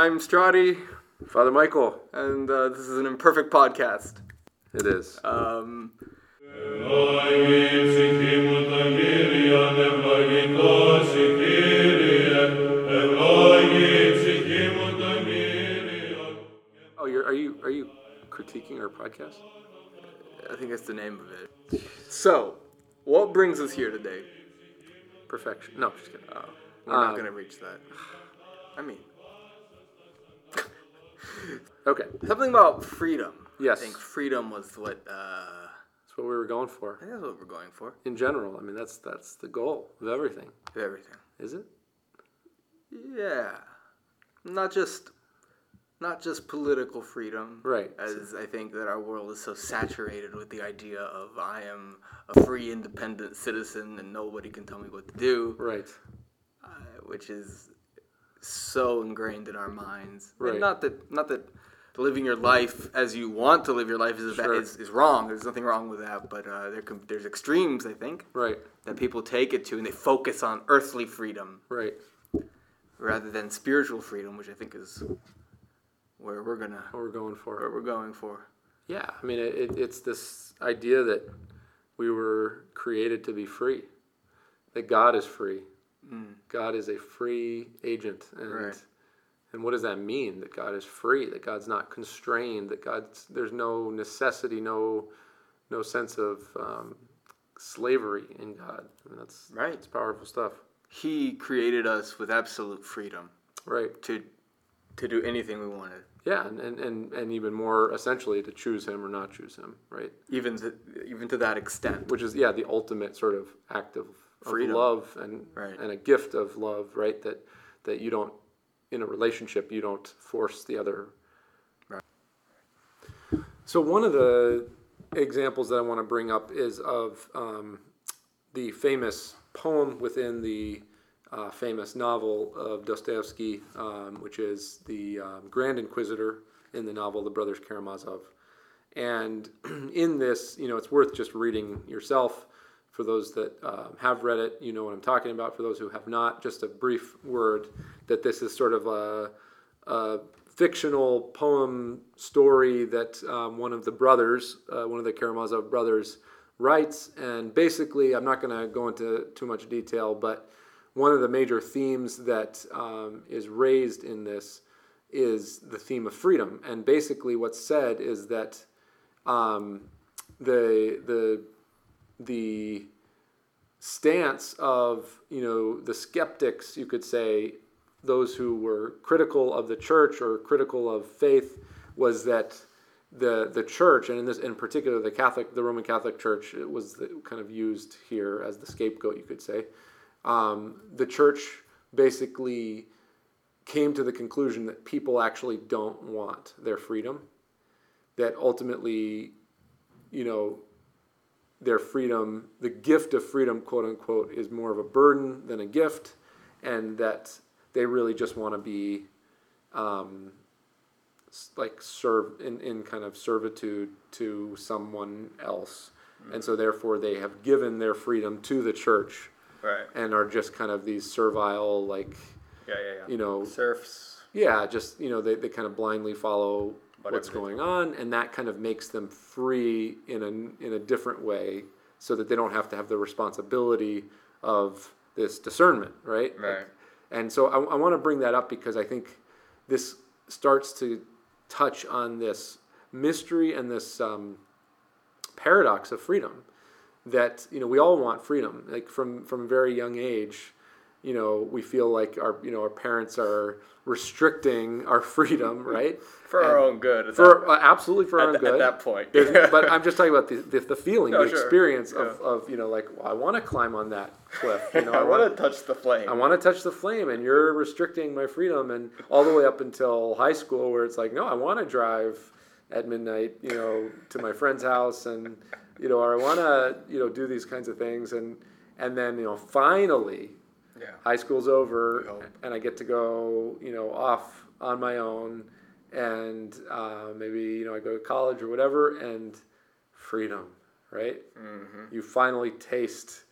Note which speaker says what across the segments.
Speaker 1: I'm Strati,
Speaker 2: Father Michael.
Speaker 1: and uh, this is an imperfect podcast.
Speaker 2: It is.
Speaker 1: Um,
Speaker 2: Oh, you're are you are you critiquing our podcast?
Speaker 1: I think that's the name of it. So, what brings us here today?
Speaker 2: Perfection. No, just kidding.
Speaker 1: Oh, we're not
Speaker 2: Um,
Speaker 1: going to reach that. I mean,
Speaker 2: Okay,
Speaker 1: something about freedom.
Speaker 2: Yes.
Speaker 1: I think freedom was what. Uh,
Speaker 2: that's what we were going for.
Speaker 1: I think that's what we're going for.
Speaker 2: In general, I mean that's that's the goal of everything, Of
Speaker 1: Everything.
Speaker 2: is it?
Speaker 1: Yeah. Not just. Not just political freedom,
Speaker 2: Right.
Speaker 1: As I think that our world is so saturated with the idea of I am a free, independent citizen and nobody can tell me what to do.
Speaker 2: Right.
Speaker 1: uh, which is so ingrained in our minds. And not that not that living your life as you want to live your life is
Speaker 2: Sure.
Speaker 1: is, is wrong. There's nothing wrong with that, but uh, there can, there's extremes I think
Speaker 2: Right.
Speaker 1: that people take it to, and they focus on earthly freedom
Speaker 2: Right.
Speaker 1: rather than spiritual freedom, which I think is where we're gonna
Speaker 2: What we're going for.
Speaker 1: where we're going for.
Speaker 2: Yeah, I mean, it, it's this idea that we were created to be free, that God is free. God is a free agent. And,
Speaker 1: Right.
Speaker 2: and what does that mean? That God is free, that God's not constrained, that God's, there's no necessity, no, no sense of um, slavery in God. I mean, that's,
Speaker 1: Right.
Speaker 2: it's powerful stuff.
Speaker 1: He created us with absolute freedom
Speaker 2: Right.
Speaker 1: to to do anything we wanted,
Speaker 2: Yeah, and, and, and, and even more essentially to choose him or not choose him, right?
Speaker 1: even to even to that extent.
Speaker 2: which is yeah the ultimate sort of act of, of love and
Speaker 1: Right.
Speaker 2: and a gift of love right that that you don't in a relationship you don't force the other
Speaker 1: Right.
Speaker 2: so one of the examples that i want to bring up is of um, the famous poem within the uh, famous novel of Dostoevsky, um, which is the um, Grand Inquisitor in the novel The Brothers Karamazov. And in this, you know, it's worth just reading yourself. For those that uh, have read it, you know what I'm talking about. For those who have not, just a brief word that this is sort of a, a fictional poem story that um, one of the brothers, uh, one of the Karamazov brothers, writes. And basically, I'm not going to go into too much detail, but one of the major themes that um, is raised in this is the theme of freedom. And basically, what's said is that um, the the the stance of you know the skeptics, you could say, those who were critical of the church or critical of faith, was that the the church, and in this in particular the Catholic, the Roman Catholic Church, was the, kind of used here as the scapegoat, you could say. Um, the church basically came to the conclusion that people actually don't want their freedom, that ultimately, you know, their freedom, the gift of freedom, quote unquote, is more of a burden than a gift, and that they really just want to be um, like serve in, in kind of servitude to someone else. And so therefore they have given their freedom to the church
Speaker 1: Right.
Speaker 2: and are just kind of these servile, like,
Speaker 1: Yeah, yeah, yeah.
Speaker 2: you know,
Speaker 1: Serfs.
Speaker 2: yeah, just, you know, they, they kind of blindly follow
Speaker 1: Whatever they
Speaker 2: going on, and that kind of makes them free in a, in a different way so that they don't have to have the responsibility of this discernment, right?
Speaker 1: Right.
Speaker 2: And so I, I want to bring that up because I think this starts to touch on this mystery and this um, paradox of freedom that you know we all want freedom like from from a very young age you know we feel like our you know our parents are restricting our freedom right
Speaker 1: For our own good.
Speaker 2: For
Speaker 1: that,
Speaker 2: uh, absolutely for our own good
Speaker 1: at that point.
Speaker 2: But I'm just talking about the, the, the feeling,
Speaker 1: No,
Speaker 2: the
Speaker 1: sure.
Speaker 2: experience of,
Speaker 1: Yeah.
Speaker 2: of, you know, like, well, I want to climb on that cliff. You know,
Speaker 1: I
Speaker 2: want
Speaker 1: want to touch the flame.
Speaker 2: I want to touch the flame, and you're restricting my freedom, and all the way up until high school, where it's like, no, I want to drive at midnight, you know, to my friend's house, and you know, or I want to, you know, do these kinds of things, and and then you know, finally,
Speaker 1: yeah.
Speaker 2: high school's over, and I get to go, you know, off on my own, and uh, maybe you know, I go to college or whatever, and freedom, right?
Speaker 1: Mm-hmm.
Speaker 2: You finally taste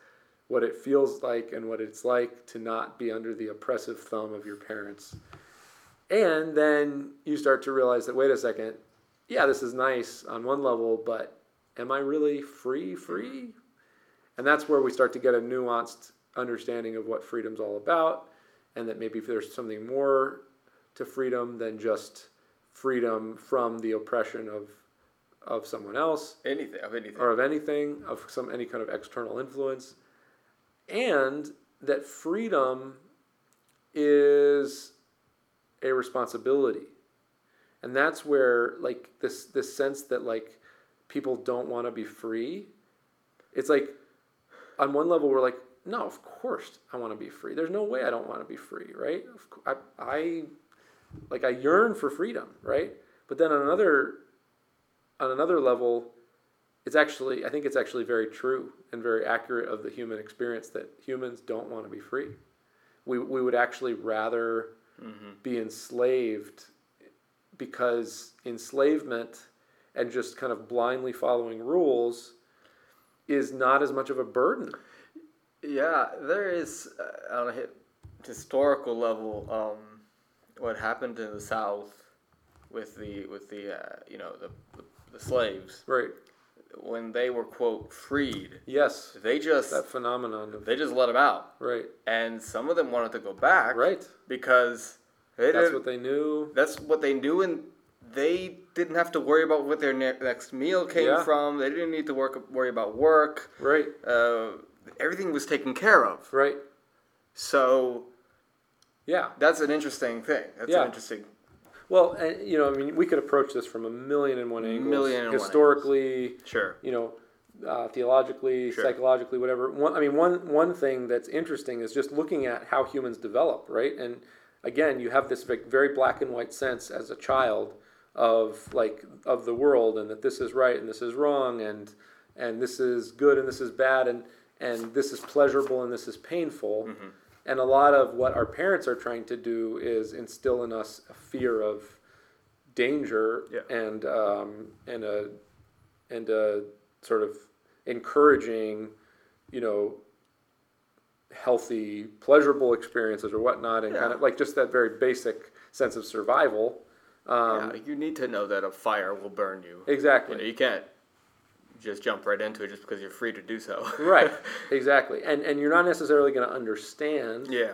Speaker 2: what it feels like and what it's like to not be under the oppressive thumb of your parents. And then you start to realize that wait a second, yeah, this is nice on one level, but am I really free? Free? And that's where we start to get a nuanced understanding of what freedom's all about, and that maybe there's something more to freedom than just freedom from the oppression of of someone else
Speaker 1: Anything of anything.
Speaker 2: or of anything of some any kind of external influence and that freedom is a responsibility and that's where like this this sense that like people don't want to be free it's like on one level we're like no of course i want to be free. There's no way i don't want to be free right? I, I like i yearn for freedom right? But then on another on another level it's actually i think it's actually very true and very accurate of the human experience that humans don't want to be free. We, we would actually rather mm-hmm. be enslaved because enslavement and just kind of blindly following rules is not as much of a burden
Speaker 1: Yeah, there is uh, on a historical level um, what happened in the South with the with the uh, you know the, the the slaves
Speaker 2: right
Speaker 1: when they were quote freed.
Speaker 2: yes
Speaker 1: They just
Speaker 2: that phenomenon of
Speaker 1: they just let them out,
Speaker 2: right
Speaker 1: and some of them wanted to go back,
Speaker 2: right
Speaker 1: Because they
Speaker 2: that's what they knew
Speaker 1: that's what they knew, and they didn't have to worry about what their ne- next meal came
Speaker 2: Yeah.
Speaker 1: from. They didn't need to work worry about work.
Speaker 2: right
Speaker 1: Uh, everything was taken care of.
Speaker 2: right
Speaker 1: So
Speaker 2: yeah
Speaker 1: that's an interesting thing. That's
Speaker 2: Yeah.
Speaker 1: an interesting.
Speaker 2: well and you know i mean we could approach this from a million and one angles
Speaker 1: Million and one
Speaker 2: historically
Speaker 1: Sure.
Speaker 2: you know, uh, theologically,
Speaker 1: Sure.
Speaker 2: psychologically, whatever. One, I mean, one one thing that's interesting is just looking at how humans develop, right? And again, you have this very black and white sense as a child of like of the world, and that this is right and this is wrong, and and this is good and this is bad, and and this is pleasurable and this is painful.
Speaker 1: Mm-hmm.
Speaker 2: And a lot of what our parents are trying to do is instill in us a fear of danger
Speaker 1: Yeah.
Speaker 2: and um, and a and a sort of encouraging, you know, healthy, pleasurable experiences or whatnot, and kind of like just that very basic sense of survival. Um,
Speaker 1: yeah, you need to know that a fire will burn you.
Speaker 2: Exactly.
Speaker 1: You know, you can't just jump right into it just because you're free to do so.
Speaker 2: right. Exactly. And and you're not necessarily going to understand
Speaker 1: yeah.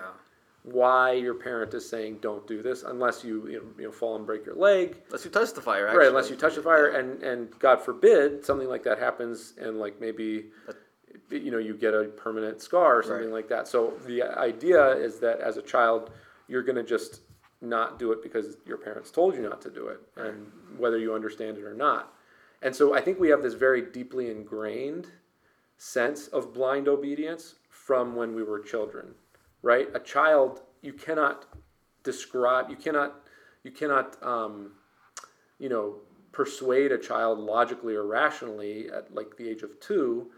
Speaker 2: why your parent is saying don't do this unless you you know, you know fall and break your leg.
Speaker 1: Unless you touch the fire. Actually.
Speaker 2: Right, unless you touch the fire, and and God forbid something like that happens, and like maybe, you know, you get a permanent scar or something
Speaker 1: Right.
Speaker 2: like that. So the idea is that as a child, you're going to just not do it because your parents told you not to do it, and whether you understand it or not. And so I think we have this very deeply ingrained sense of blind obedience from when we were children, right? A child, you cannot describe, you cannot, you cannot, um, you know, persuade a child logically or rationally at like the age of two,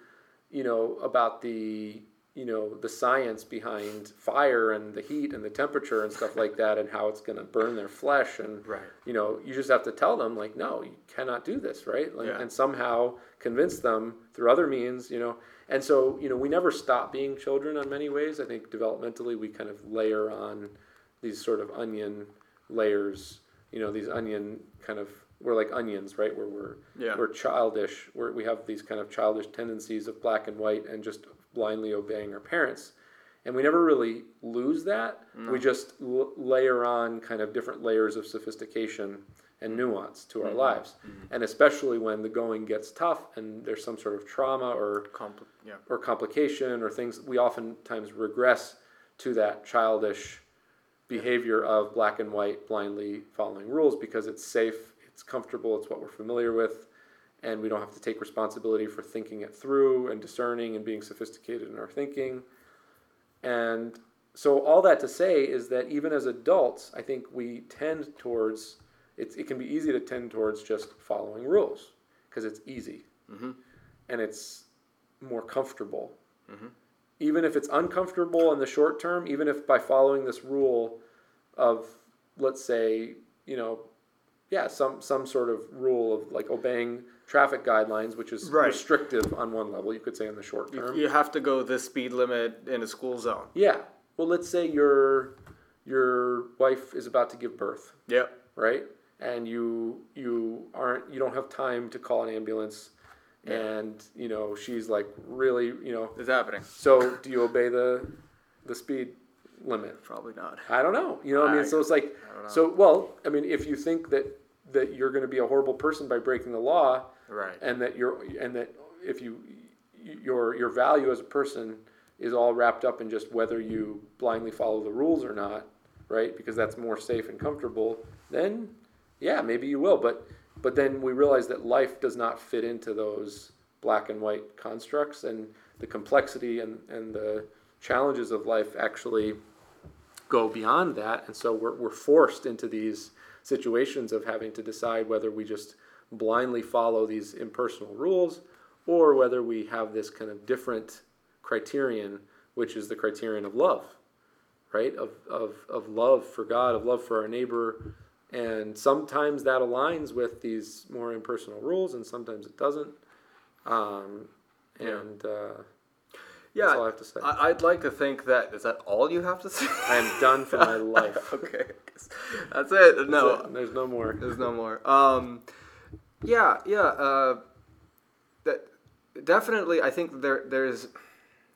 Speaker 2: you know, about the, you know, the science behind fire and the heat and the temperature and stuff like that and how it's going to burn their flesh and
Speaker 1: Right.
Speaker 2: you know, you just have to tell them like, no, you cannot do this, right? Like,
Speaker 1: Yeah.
Speaker 2: And somehow convince them through other means, you know. And so, you know, we never stop being children on many ways. I think developmentally we kind of layer on these sort of onion layers, you know, these onion kind of we're like onions, right? Where we're
Speaker 1: Yeah.
Speaker 2: we're childish. We're, we have these kind of childish tendencies of black and white and just blindly obeying our parents. And we never really lose that. We just l- layer on kind of different layers of sophistication and mm-hmm. nuance to our mm-hmm. lives. Mm-hmm. And especially when the going gets tough and there's some sort of trauma or
Speaker 1: Compl- yeah.
Speaker 2: or complication or things, we oftentimes regress to that childish behavior of black and white, blindly following rules because it's safe, it's comfortable, it's what we're familiar with, and we don't have to take responsibility for thinking it through and discerning and being sophisticated in our thinking. And so, all that to say is that even as adults, I think we tend towards it can be easy to tend towards just following rules because it's easy mm-hmm. and it's more comfortable. Mm-hmm. Even if it's uncomfortable in the short term, even if by following this rule of, let's say, you know, yeah, some some sort of rule of like obeying traffic guidelines, which is
Speaker 1: Right.
Speaker 2: restrictive on one level, you could say in the short term.
Speaker 1: You have to go this speed limit in a school zone.
Speaker 2: Yeah. Well, let's say you're your wife is about to give birth,
Speaker 1: Yep.
Speaker 2: right? And you you aren't you don't have time to call an ambulance, and you know she's like really you know.
Speaker 1: It's happening.
Speaker 2: So do you obey the the speed limit?
Speaker 1: Probably not.
Speaker 2: I don't know. You know what I mean? So it's like
Speaker 1: I
Speaker 2: so well, I mean if you think that that you're going to be a horrible person by breaking the law
Speaker 1: Right.
Speaker 2: and that you're and that if you your your value as a person is all wrapped up in just whether you blindly follow the rules or not, right? Because that's more safe and comfortable, then yeah, maybe you will, but but then we realize that life does not fit into those black and white constructs and the complexity and, and the challenges of life actually go beyond that. And so we're, we're forced into these situations of having to decide whether we just blindly follow these impersonal rules or whether we have this kind of different criterion which is the criterion of love right? Of, of, of love for god of love for our neighbor. And sometimes that aligns with these more impersonal rules and sometimes it doesn't. Um, and uh,
Speaker 1: Yeah.
Speaker 2: that's all i have to say
Speaker 1: I, I'd like to think that is that all you have to say.
Speaker 2: i am done for my life
Speaker 1: okay. That's it. No,
Speaker 2: it. there's no more
Speaker 1: There's no more. Um, yeah, yeah. Uh, that definitely. I think there there's.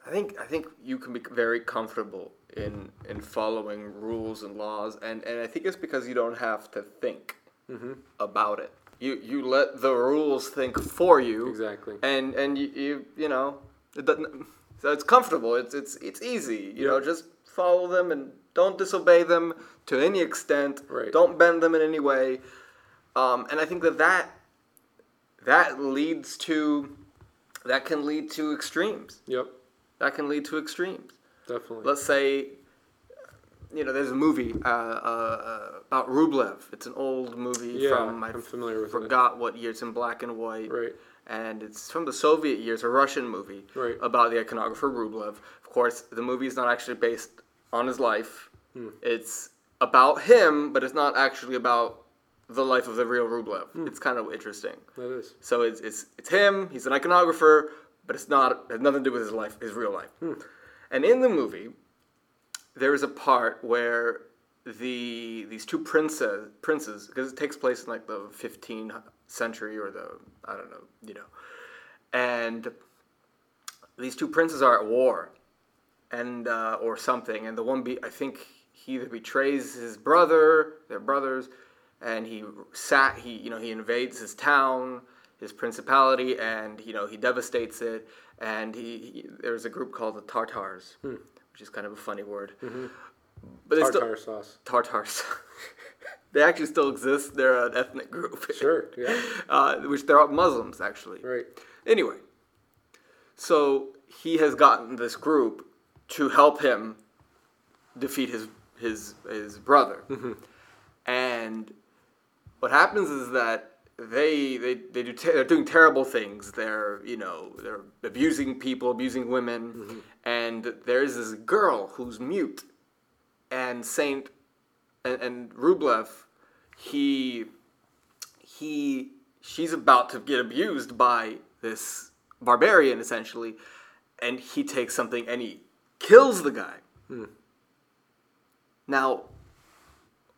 Speaker 1: I think I think you can be very comfortable in in following rules and laws, and and I think it's because you don't have to think
Speaker 2: Mm-hmm.
Speaker 1: about it. You you let the rules think for you,
Speaker 2: exactly
Speaker 1: and and you you, you know it doesn't. So it's comfortable. It's it's it's easy. You know, just follow them and don't disobey them to any extent.
Speaker 2: Right.
Speaker 1: Don't bend them in any way. Um, and I think that that that leads to that can lead to extremes.
Speaker 2: yep
Speaker 1: That can lead to extremes.
Speaker 2: definitely
Speaker 1: Let's say, you know, there's a movie uh, uh, about Rublev. It's an old movie
Speaker 2: yeah
Speaker 1: from I
Speaker 2: i'm familiar with it
Speaker 1: forgot what year. It's in black and white
Speaker 2: right
Speaker 1: and it's from the Soviet years, a Russian movie
Speaker 2: Right.
Speaker 1: about the iconographer Rublev. Of course, the movie is not actually based on his life.
Speaker 2: Hmm.
Speaker 1: It's about him, but it's not actually about the life of the real Rublev.
Speaker 2: Hmm.
Speaker 1: It's kind of interesting.
Speaker 2: that is
Speaker 1: So it's, it's it's him. He's an iconographer, but it's not it has nothing to do with his life, his real life.
Speaker 2: Hmm.
Speaker 1: And in the movie, there is a part where the these two princes princes because it takes place in like the 15th century or the I don't know you know, and these two princes are at war, and uh, or something, and the one be I think he either betrays his brother, their brothers, and he sat he you know he invades his town, his principality, and you know he devastates it, and he, he there's a group called the Tartars, which is kind of a funny word, but they still
Speaker 2: tartar sauce.
Speaker 1: Tartars. they actually still exist. They're an ethnic group.
Speaker 2: sure yeah
Speaker 1: uh, which they're all Muslims actually.
Speaker 2: right
Speaker 1: Anyway, so he has gotten this group to help him defeat his his his brother, and what happens is that they they, they do te- they're doing terrible things. They're you know they're abusing people, abusing women, and there's this girl who's mute, and Saint and, and Rublev, he he she's about to get abused by this barbarian essentially and he takes something and he kills the guy. Hmm. Now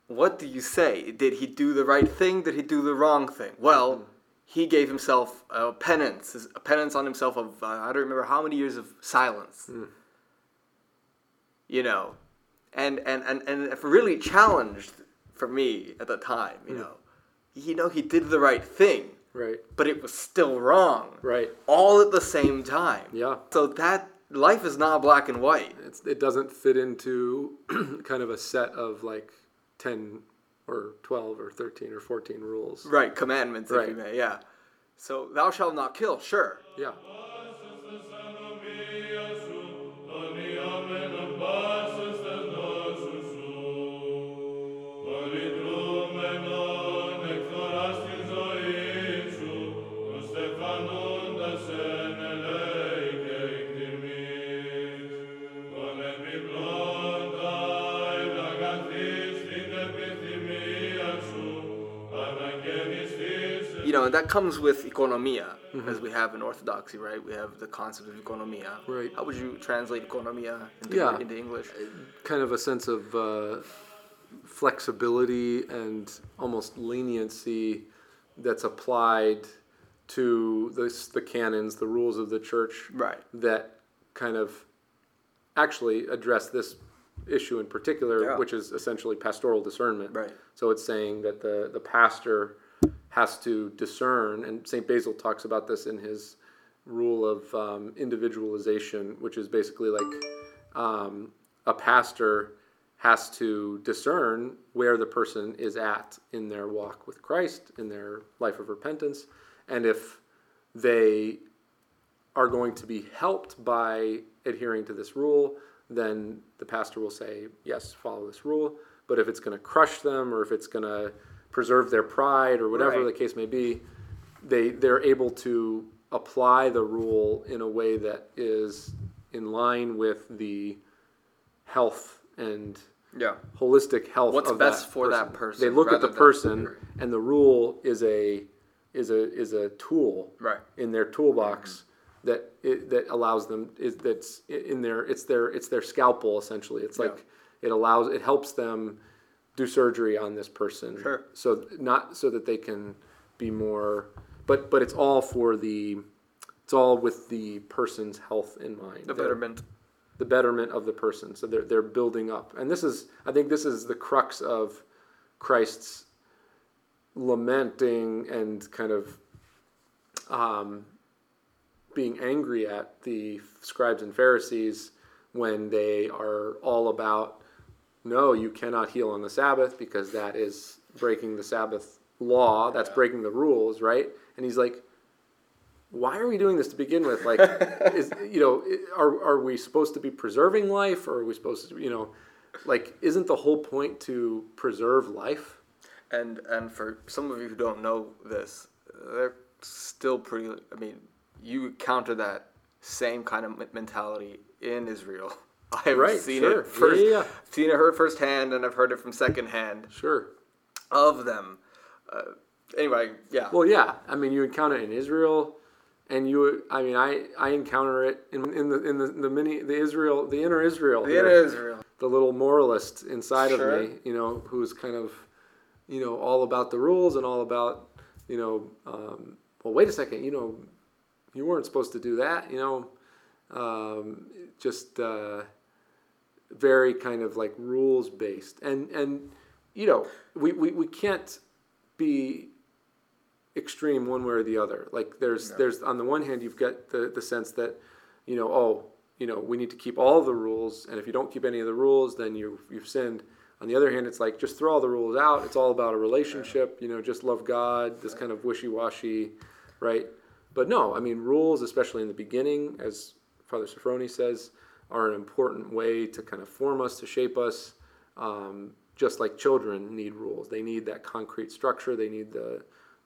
Speaker 1: what do you say? Did he do the right thing? Did he do the wrong thing? Well hmm. he gave himself a penance a penance on himself of uh, i don't remember how many years of silence. Hmm. You know and and and, and really challenged for me at the time you mm. know. You know he did the right thing
Speaker 2: right.
Speaker 1: but it was still wrong.
Speaker 2: Right.
Speaker 1: All at the same time.
Speaker 2: Yeah.
Speaker 1: So that life is not black and white.
Speaker 2: It's, it doesn't fit into kind of a set of like 10 or 12 or 13 or 14 rules.
Speaker 1: Right commandments if you
Speaker 2: Right.
Speaker 1: may yeah. So thou shalt not kill sure.
Speaker 2: Yeah
Speaker 1: but that comes with economia,
Speaker 2: mm-hmm.
Speaker 1: as we have in Orthodoxy, right? We have the concept of economia.
Speaker 2: Right.
Speaker 1: How would you translate economia into,
Speaker 2: yeah.
Speaker 1: into English?
Speaker 2: Uh, kind of a sense of uh, flexibility and almost leniency that's applied to this, the canons, the rules of the church.
Speaker 1: Right.
Speaker 2: That kind of actually address this issue in particular,
Speaker 1: yeah.
Speaker 2: which is essentially pastoral discernment.
Speaker 1: Right.
Speaker 2: So it's saying that the, the pastor – has to discern, and St. Basil talks about this in his rule of um, individualization, which is basically like um, a pastor has to discern where the person is at in their walk with Christ, in their life of repentance, and if they are going to be helped by adhering to this rule, then the pastor will say, yes, follow this rule. But if it's going to crush them or if it's going to preserve their pride or whatever
Speaker 1: Right.
Speaker 2: the case may be, they, they're able to apply the rule in a way that is in line with the health and
Speaker 1: Yeah.
Speaker 2: holistic health
Speaker 1: What's
Speaker 2: of
Speaker 1: best
Speaker 2: that
Speaker 1: for
Speaker 2: person.
Speaker 1: that person,
Speaker 2: They look at
Speaker 1: rather
Speaker 2: the
Speaker 1: than-
Speaker 2: person and the rule is a is a is a tool
Speaker 1: Right.
Speaker 2: in their toolbox that it, that allows them is that's in their it's their it's their scalpel essentially. It's
Speaker 1: Yeah.
Speaker 2: like it allows it helps them do surgery on this person.
Speaker 1: Sure.
Speaker 2: So not so that they can be more but but it's all for the it's all with the person's health in mind.
Speaker 1: The betterment.
Speaker 2: the betterment of the person. So they're they're building up, and this is I think this is the crux of Christ's lamenting and kind of um, being angry at the scribes and Pharisees when they are all about no, you cannot heal on the Sabbath because that is breaking the Sabbath law. That's breaking the rules, right? And he's like, why are we doing this to begin with? Like, is you know, are are we supposed to be preserving life, or are we supposed to, you know, like, isn't the whole point to preserve life?
Speaker 1: And and for some of you who don't know this, they're still pretty. I mean, you encounter that same kind of mentality in Israel. I've
Speaker 2: Right,
Speaker 1: seen
Speaker 2: sure.
Speaker 1: it first.
Speaker 2: Yeah, yeah, yeah.
Speaker 1: Seen it heard firsthand, and I've heard it from secondhand
Speaker 2: Sure.
Speaker 1: of them. Uh, anyway, yeah.
Speaker 2: Well, yeah. I mean, you encounter it in Israel, and you. I mean, I I encounter it in in the in the, the mini the Israel the inner Israel.
Speaker 1: in
Speaker 2: here.
Speaker 1: Israel.
Speaker 2: the little moralist inside
Speaker 1: Sure.
Speaker 2: of me, you know, who's kind of, you know, all about the rules and all about, you know, um, well, wait a second, you know, you weren't supposed to do that, you know, um, just uh, very kind of like rules based, and and you know, we, we, we can't be extreme one way or the other. Like there's
Speaker 1: No.
Speaker 2: there's on the one hand you've got the the sense that, you know, oh, you know, we need to keep all the rules, and if you don't keep any of the rules, then you you've sinned. On the other hand, it's like just throw all the rules out. It's all about a relationship. You know, just love God. This kind of wishy washy, right? But no, I mean rules, especially in the beginning, as Father Sophrony says, are an important way to kind of form us, to shape us. Um, just like children need rules, they need that concrete structure. They need the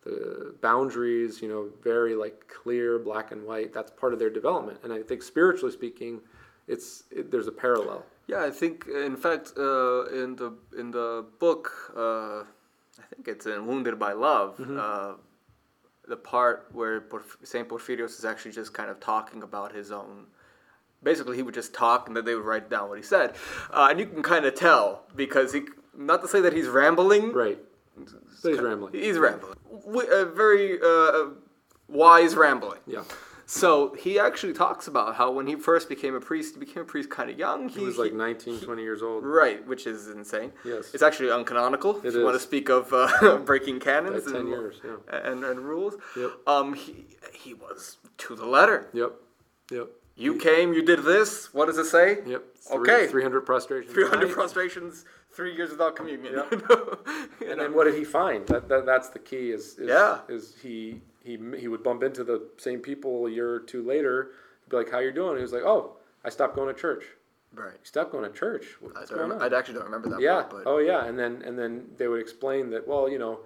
Speaker 2: the boundaries, you know, very like clear, black and white. That's part of their development. And I think spiritually speaking, it's it, there's a parallel.
Speaker 1: Yeah, I think in fact uh, in the in the book, uh, I think it's in Wounded by Love.
Speaker 2: Mm-hmm.
Speaker 1: Uh, the part where Saint Porphyrios is actually just kind of talking about his own. Basically, he would just talk, and then they would write down what he said, uh, and you can kind of tell because he. Not to say that he's rambling.
Speaker 2: Right. So he's rambling.
Speaker 1: He's rambling. A very uh, wise rambling.
Speaker 2: Yeah.
Speaker 1: So he actually talks about how when he first became a priest, he became a priest kind of young.
Speaker 2: He was like 19, 20 years old.
Speaker 1: Right, which is insane.
Speaker 2: Yes.
Speaker 1: It's actually uncanonical.
Speaker 2: It
Speaker 1: if you want to speak of uh, breaking canons
Speaker 2: By 10
Speaker 1: and,
Speaker 2: years, yeah.
Speaker 1: and, and rules.
Speaker 2: Yep.
Speaker 1: Um, he, he was to the letter.
Speaker 2: Yep. Yep.
Speaker 1: You came, you did this. What does it say?
Speaker 2: Yep.
Speaker 1: Okay.
Speaker 2: 300 prostrations.
Speaker 1: 300
Speaker 2: night.
Speaker 1: prostrations, three years without communion.
Speaker 2: Yep.
Speaker 1: You
Speaker 2: And then what did he find? That, that that's the key. Is, is
Speaker 1: Yeah.
Speaker 2: Is he he he would bump into the same people a year or two later. Be like, "How you doing?" And he was like, "Oh, I stopped going to church."
Speaker 1: Right.
Speaker 2: You stopped going to church.
Speaker 1: I,
Speaker 2: What's
Speaker 1: don't
Speaker 2: going on?
Speaker 1: I actually don't remember that
Speaker 2: yeah.
Speaker 1: part, but
Speaker 2: Oh yeah. And then and then they would explain that. Well, you know,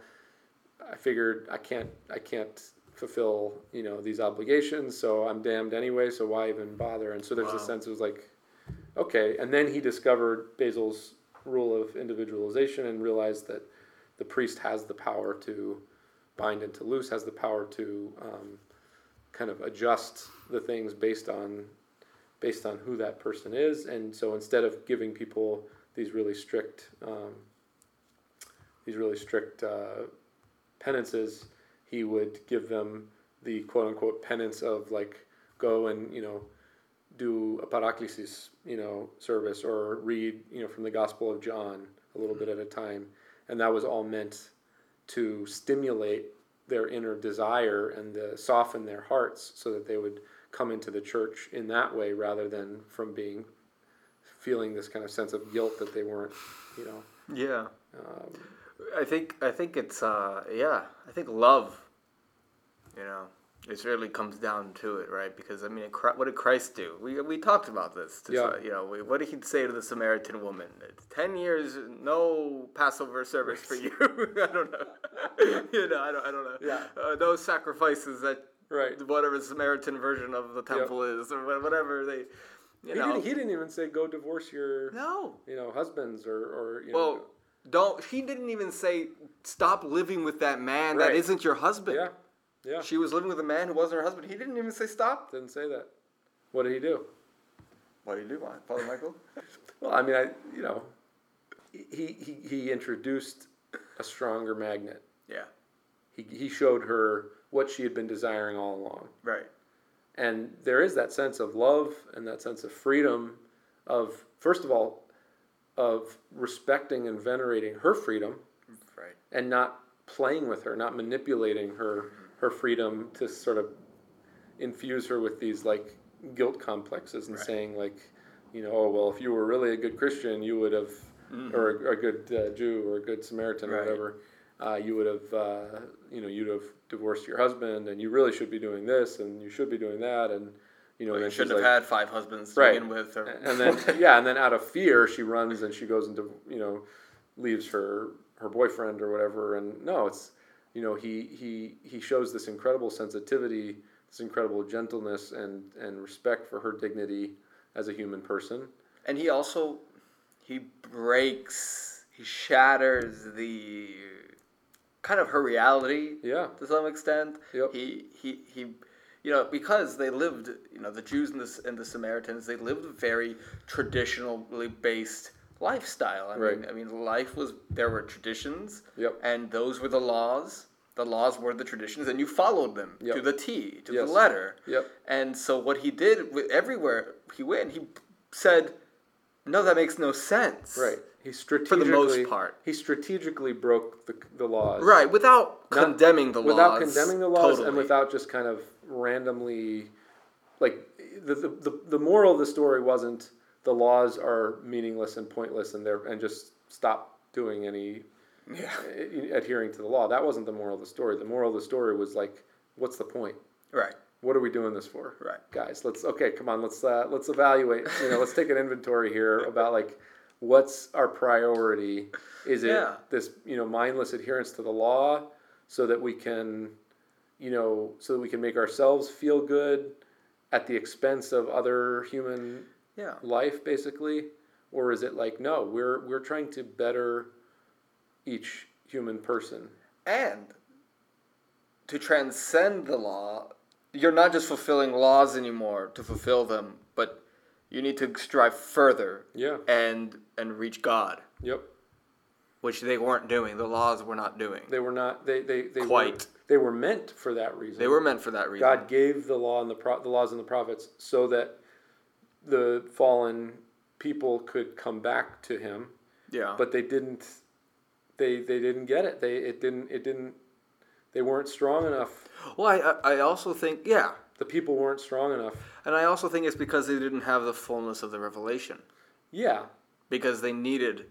Speaker 2: I figured I can't I can't fulfill you know these obligations, so I'm damned anyway. So why even bother? And so there's
Speaker 1: Wow.
Speaker 2: a sense it was like, okay. And then he discovered Basil's rule of individualization and realized that the priest has the power to bind and to loose, has the power to um, kind of adjust the things based on based on who that person is. And so instead of giving people these really strict um, these really strict uh, penances, he would give them the quote unquote penance of like go and you know do a paraklesis you know service or read you know from the Gospel of John a little bit at a time, and that was all meant to stimulate their inner desire and to soften their hearts so that they would come into the church in that way rather than from being feeling this kind of sense of guilt that they weren't you know
Speaker 1: Yeah.
Speaker 2: um,
Speaker 1: I think I think it's uh yeah I think love, you know, it really comes down to it, right? Because I mean, what did Christ do? We we talked about this. To,
Speaker 2: Yeah.
Speaker 1: You know, we, what did he say to the Samaritan woman? Ten years, no Passover service for you. I don't know. you know, I don't, I don't know.
Speaker 2: Yeah.
Speaker 1: Uh, those sacrifices that
Speaker 2: right
Speaker 1: whatever Samaritan version of the temple is, or whatever they, you
Speaker 2: he,
Speaker 1: know.
Speaker 2: didn't, he didn't even say go divorce your
Speaker 1: no.
Speaker 2: you know husbands or or you
Speaker 1: Well,
Speaker 2: know
Speaker 1: don't. He didn't even say stop living with that man that
Speaker 2: Right.
Speaker 1: isn't your husband.
Speaker 2: yeah yeah
Speaker 1: She was living with a man who wasn't her husband. He didn't even say stop.
Speaker 2: didn't say that what did he do
Speaker 1: What do you do, Father Michael?
Speaker 2: well i mean i you know he he, he introduced a stronger magnet
Speaker 1: yeah.
Speaker 2: he, he showed her what she had been desiring all along
Speaker 1: Right.
Speaker 2: and there is that sense of love and that sense of freedom of first of all of respecting and venerating her freedom
Speaker 1: Right.
Speaker 2: and not playing with her, not manipulating her her freedom to sort of infuse her with these like guilt complexes and
Speaker 1: Right.
Speaker 2: saying like, you know, oh well, if you were really a good Christian, you would have, or a, a good uh, Jew or a good Samaritan or whatever, uh, you would have, uh, you know, you'd have divorced your husband, and you really should be doing this, and you should be doing that, and you know,
Speaker 1: Well,
Speaker 2: and
Speaker 1: you shouldn't have
Speaker 2: like,
Speaker 1: had five husbands to
Speaker 2: Right.
Speaker 1: begin with. Or,
Speaker 2: and then yeah, and then out of fear, she runs and she goes into you know, leaves her her boyfriend or whatever. And no, it's you know he he he shows this incredible sensitivity, this incredible gentleness and and respect for her dignity as a human person.
Speaker 1: and he also he breaks, he shatters the kind of her reality
Speaker 2: Yeah,
Speaker 1: to some extent.
Speaker 2: Yep.
Speaker 1: He he he you know, because they lived, you know, the Jews and the, and the Samaritans, they lived a very traditionally based lifestyle. I mean, I mean, life was there were traditions,
Speaker 2: Yep.
Speaker 1: and those were the laws. The laws were the traditions, and you followed them
Speaker 2: Yep.
Speaker 1: to the T, to
Speaker 2: Yes.
Speaker 1: the letter.
Speaker 2: Yep.
Speaker 1: And so what he did with everywhere he went, he said, "No, that makes no sense."
Speaker 2: right. He strategically for the
Speaker 1: most part.
Speaker 2: he strategically broke the the laws.
Speaker 1: Right, without
Speaker 2: Not-
Speaker 1: condemning the
Speaker 2: without
Speaker 1: laws.
Speaker 2: Without condemning the laws and without just kind of randomly like the, the, the, the moral of the story wasn't the laws are meaningless and pointless and they're and just stop doing any
Speaker 1: yeah.
Speaker 2: uh, adhering to the law that wasn't the moral of the story the moral of the story was like what's the point
Speaker 1: Right.
Speaker 2: What are we doing this for
Speaker 1: Right.
Speaker 2: guys let's okay come on let's uh, let's evaluate you know let's take an inventory here about like what's our priority is it
Speaker 1: Yeah.
Speaker 2: this you know mindless adherence to the law so that we can you know so that we can make ourselves feel good at the expense of other human
Speaker 1: Yeah.
Speaker 2: life basically or is it like no we're we're trying to better each human person
Speaker 1: And to transcend the law, you're not just fulfilling laws anymore to fulfill them, but you need to strive further
Speaker 2: yeah
Speaker 1: and and reach God,
Speaker 2: yep
Speaker 1: which they weren't doing. The laws were not doing.
Speaker 2: they were not they they, they
Speaker 1: Quite.
Speaker 2: were, they were meant for that reason
Speaker 1: They were meant for that reason.
Speaker 2: God gave the law and the pro- the laws and the prophets so that the fallen people could come back to him,
Speaker 1: yeah.
Speaker 2: but they didn't. They they didn't get it. They it didn't it didn't. They weren't strong enough.
Speaker 1: well, I I also think yeah,
Speaker 2: The people weren't strong enough.
Speaker 1: and I also think it's because they didn't have the fullness of the revelation
Speaker 2: Yeah,
Speaker 1: because they needed,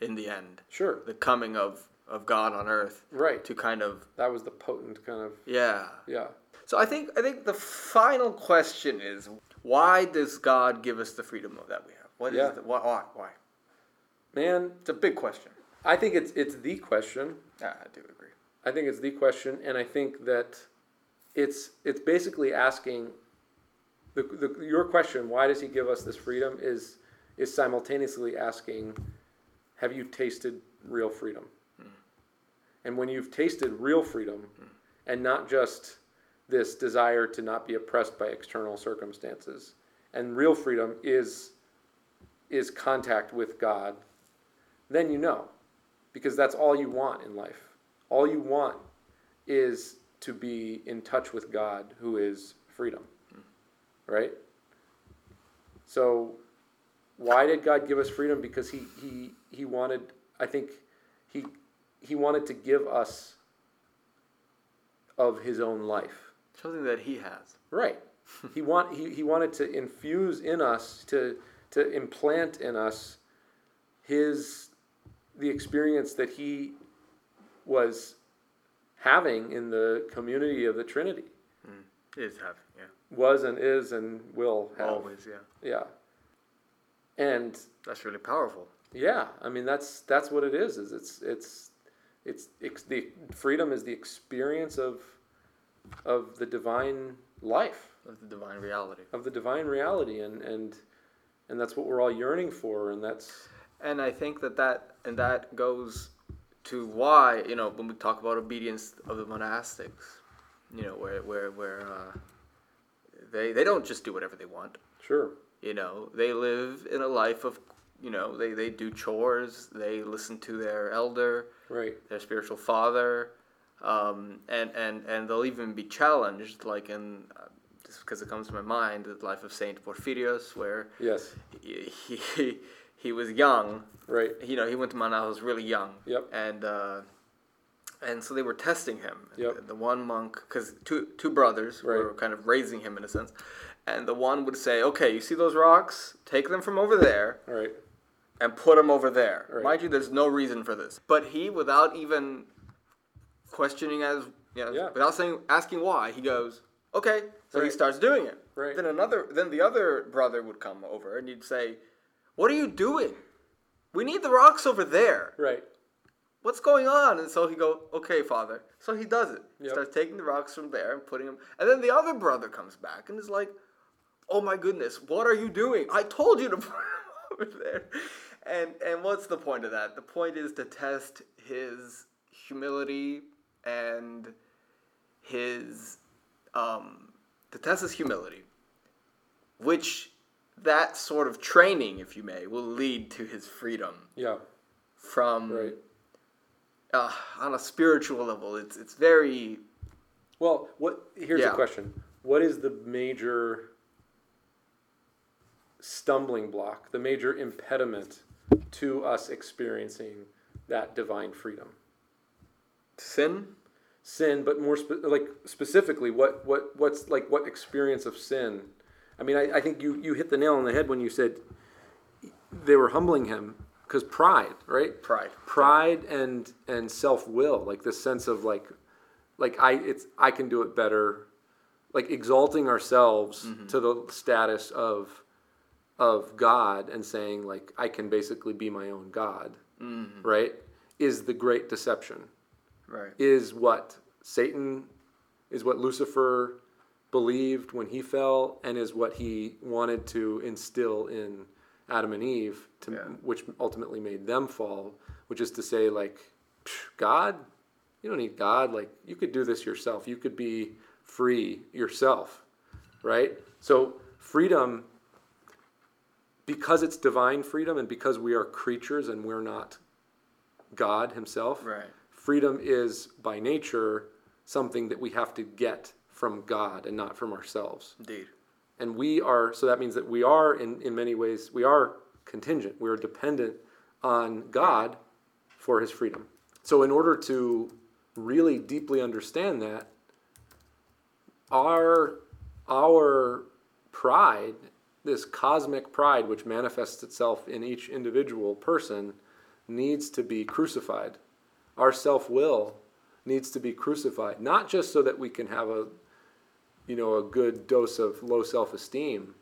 Speaker 1: in the end,
Speaker 2: sure,
Speaker 1: the coming of of God on earth
Speaker 2: right.
Speaker 1: to kind of
Speaker 2: That was the potent kind of
Speaker 1: yeah
Speaker 2: yeah.
Speaker 1: So I think I think the final question is why does God give us the freedom of that we have? What is
Speaker 2: Yeah.
Speaker 1: the, why, why why?
Speaker 2: Man,
Speaker 1: It's a big question.
Speaker 2: I think it's it's the question.
Speaker 1: Yeah, I do agree.
Speaker 2: I think it's the question, and I think that it's it's basically asking the, the your question. Why does he give us this freedom? Is is simultaneously asking, have you tasted real freedom? Hmm. And when you've tasted real freedom hmm. and not just this desire to not be oppressed by external circumstances, and real freedom is is contact with God, then you know. Because that's all you want in life. All you want is to be in touch with God, who is freedom. Right? So why did God give us freedom? Because he he he wanted I think he he wanted to give us of his own life.
Speaker 1: Something that he has.
Speaker 2: Right. he want he, he wanted to infuse in us to to implant in us his the experience that he was having in the community of the Trinity. Mm.
Speaker 1: Is having, yeah.
Speaker 2: Was and is and will have.
Speaker 1: Always, yeah.
Speaker 2: Yeah. And
Speaker 1: That's really powerful.
Speaker 2: yeah, I mean that's that's what it is. Is it's it's it's, it's the freedom is the experience of of the divine life.
Speaker 1: Of the divine reality.
Speaker 2: of the divine reality and and and that's what we're all yearning for and that's
Speaker 1: And I think that that and that goes to why you know when we talk about obedience of the monastics, you know where where where uh, they they don't just do whatever they want.
Speaker 2: sure
Speaker 1: You know they live in a life of you know they they do chores. They listen to their elder,
Speaker 2: right
Speaker 1: their spiritual father, um, and and and they'll even be challenged like in. Uh, just because it comes to my mind, the life of Saint Porphyrios, where
Speaker 2: yes
Speaker 1: he, he he was young
Speaker 2: right
Speaker 1: you know, he went to Mount Athos really young.
Speaker 2: Yep.
Speaker 1: And uh, and so they were testing him.
Speaker 2: Yep.
Speaker 1: The, one monk, because two two brothers
Speaker 2: Right.
Speaker 1: were kind of raising him in a sense, and the one would say, "Okay, you see those rocks? Take them from over there
Speaker 2: right
Speaker 1: and put them over there."
Speaker 2: Right.
Speaker 1: Mind you, there's no reason for this, but he, without even questioning as you know,
Speaker 2: Yeah.
Speaker 1: without saying asking why, he goes, "Okay." So he starts doing it.
Speaker 2: Right.
Speaker 1: Then another, then the other brother would come over and he'd say, "What are you doing? We need the rocks over there."
Speaker 2: right
Speaker 1: what's going on? And so he go, okay, father. So he does it. He
Speaker 2: Yep.
Speaker 1: starts taking the rocks from there and putting them. And then the other brother comes back and is like, oh my goodness, what are you doing? I told you to put them over there. And and what's the point of that? The point is to test his humility and his um, to test his humility, which that sort of training, if you may, will lead to his freedom
Speaker 2: yeah
Speaker 1: from
Speaker 2: right
Speaker 1: uh, on a spiritual level. It's it's very
Speaker 2: well what here's
Speaker 1: Yeah.
Speaker 2: a question what is the major stumbling block the major impediment to us experiencing that divine freedom
Speaker 1: sin.
Speaker 2: sin, but more spe- like specifically, what what what's like what experience of sin? I mean, I, I think you you hit the nail on the head when you said they were humbling him because pride, right?
Speaker 1: Pride.
Speaker 2: Pride and and self will, like this sense of like like I it's I can do it better, like exalting ourselves mm-hmm. to the status of of God and saying like I can basically be my own God, mm-hmm. right? Is the great deception
Speaker 1: Right.
Speaker 2: is what Satan, is what Lucifer believed when he fell, and is what he wanted to instill in Adam and Eve, to,
Speaker 1: Yeah.
Speaker 2: which ultimately made them fall. Which is to say, like, God, you don't need God. Like, you could do this yourself. You could be free yourself, right? So, freedom, because it's divine freedom, and because we are creatures and we're not God Himself,
Speaker 1: Right.
Speaker 2: freedom is by nature something that we have to get from God and not from ourselves.
Speaker 1: Indeed.
Speaker 2: And we are, so that means that we are, in, in many ways, we are contingent. We are dependent on God for his freedom. So, in order to really deeply understand that, our, our pride, this cosmic pride which manifests itself in each individual person, needs to be crucified. Our self will needs to be crucified, not just so that we can have a you know a good dose of low self-esteem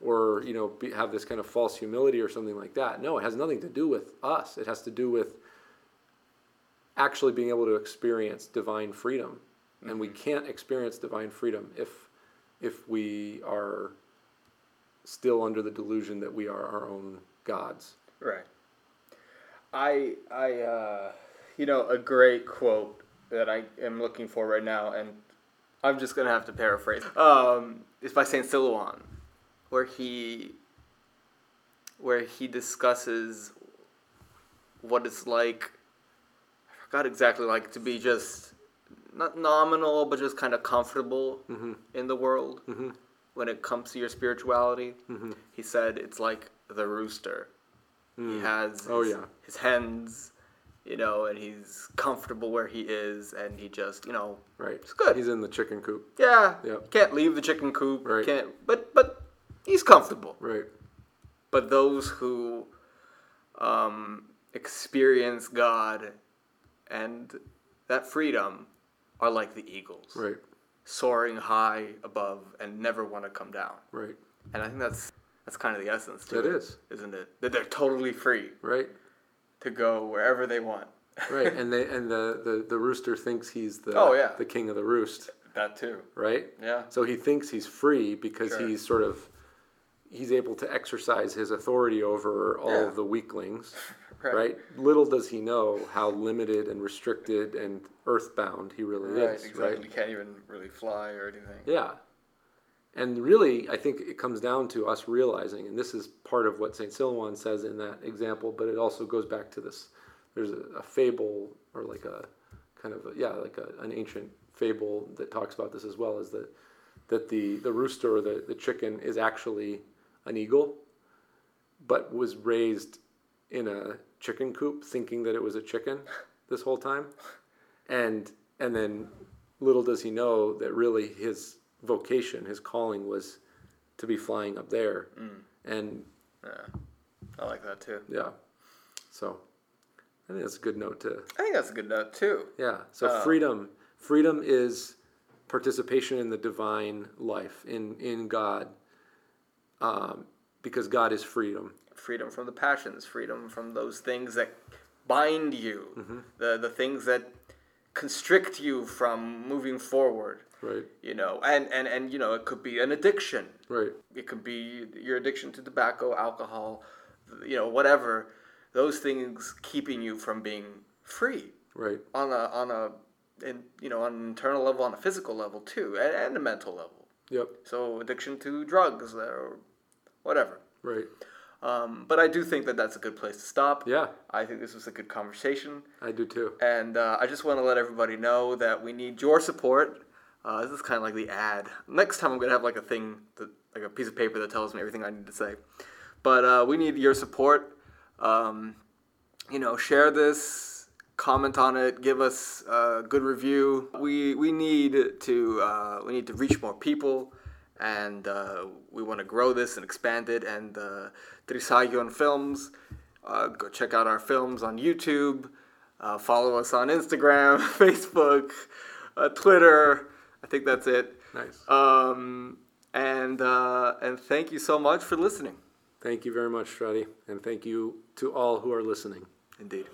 Speaker 2: or you know be, have this kind of false humility or something like that. No it has nothing to do with us. It has to do with actually being able to experience divine freedom. And we can't experience divine freedom if if we are still under the delusion that we are our own gods.
Speaker 1: Right. I I uh, you know, a great quote that I am looking for right now, and I'm just gonna have to paraphrase. Um, it's by Saint Silouan, where he where he discusses what it's like. I forgot exactly like to be just not nominal, but just kind of comfortable mm-hmm. in the world mm-hmm. when it comes to your spirituality. Mm-hmm. He said it's like the rooster. He mm. has
Speaker 2: Oh,
Speaker 1: his,
Speaker 2: yeah.
Speaker 1: his hens, you know, and he's comfortable where he is, and he just, you know,
Speaker 2: Right.
Speaker 1: It's good.
Speaker 2: He's in the chicken coop.
Speaker 1: yeah,
Speaker 2: Yep.
Speaker 1: can't leave the chicken coop,
Speaker 2: Right.
Speaker 1: can't, but but he's comfortable.
Speaker 2: Right.
Speaker 1: But those who um, experience God and that freedom are like the eagles,
Speaker 2: Right.
Speaker 1: soaring high above and never want to come down.
Speaker 2: Right.
Speaker 1: And I think that's that's kind of the essence to
Speaker 2: That
Speaker 1: it,
Speaker 2: is.
Speaker 1: isn't it? That they're totally free
Speaker 2: Right.
Speaker 1: To go wherever they want.
Speaker 2: Right. and they and the, the, the rooster thinks he's the
Speaker 1: Oh, yeah.
Speaker 2: the king of the roost.
Speaker 1: that too.
Speaker 2: Right.
Speaker 1: Yeah.
Speaker 2: So he thinks he's free because
Speaker 1: Sure.
Speaker 2: he's sort of he's able to exercise his authority over all
Speaker 1: Yeah.
Speaker 2: of the weaklings.
Speaker 1: Right.
Speaker 2: Right. Little does he know how limited and restricted and earthbound he really is,
Speaker 1: Right,
Speaker 2: is.
Speaker 1: exactly.
Speaker 2: Right.
Speaker 1: Can't even really fly or anything.
Speaker 2: Yeah. And really, I think it comes down to us realizing, and this is part of what St. Silouan says in that example, but it also goes back to this. There's a, a fable, or like a kind of, a, yeah, like a, an ancient fable that talks about this as well, is that, that the, the rooster or the, the chicken is actually an eagle, but was raised in a chicken coop thinking that it was a chicken this whole time. And, and then little does he know that really his vocation, his calling was to be flying up there. And
Speaker 1: Yeah. I like that too.
Speaker 2: yeah, so I think that's a good note to,
Speaker 1: I think that's a good note too.
Speaker 2: yeah. So
Speaker 1: Oh.
Speaker 2: freedom, freedom is participation in the divine life, in, in God, um, because God is freedom.
Speaker 1: freedom from the passions, freedom from those things that bind you,
Speaker 2: Mm-hmm.
Speaker 1: the the things that constrict you from moving forward.
Speaker 2: Right,
Speaker 1: You know, and and and you know, it could be an addiction.
Speaker 2: right,
Speaker 1: It could be your addiction to tobacco, alcohol, you know, whatever. Those things keeping you from being free
Speaker 2: right,
Speaker 1: on a on a in, you know on an internal level, on a physical level too, and, and a mental level.
Speaker 2: yep,
Speaker 1: So addiction to drugs or whatever.
Speaker 2: right.
Speaker 1: Um, but I do think that that's a good place to stop.
Speaker 2: Yeah,
Speaker 1: I think this was a good conversation.
Speaker 2: I do too.
Speaker 1: And uh, I just want to let everybody know that we need your support. Uh, this is kind of like the ad. Next time I'm going to have like a thing, that, like a piece of paper that tells me everything I need to say. But uh, we need your support. Um, you know, share this, comment on it, give us a good review. We we need to uh, we need to reach more people, and uh, we want to grow this and expand it. And uh, Trisagion Films, uh, go check out our films on YouTube. Uh, follow us on Instagram, Facebook, uh, Twitter. I think that's it.
Speaker 2: Nice.
Speaker 1: Um, and uh, and thank you so much for listening.
Speaker 2: Thank you very much, Strati, and thank you to all who are listening.
Speaker 1: Indeed.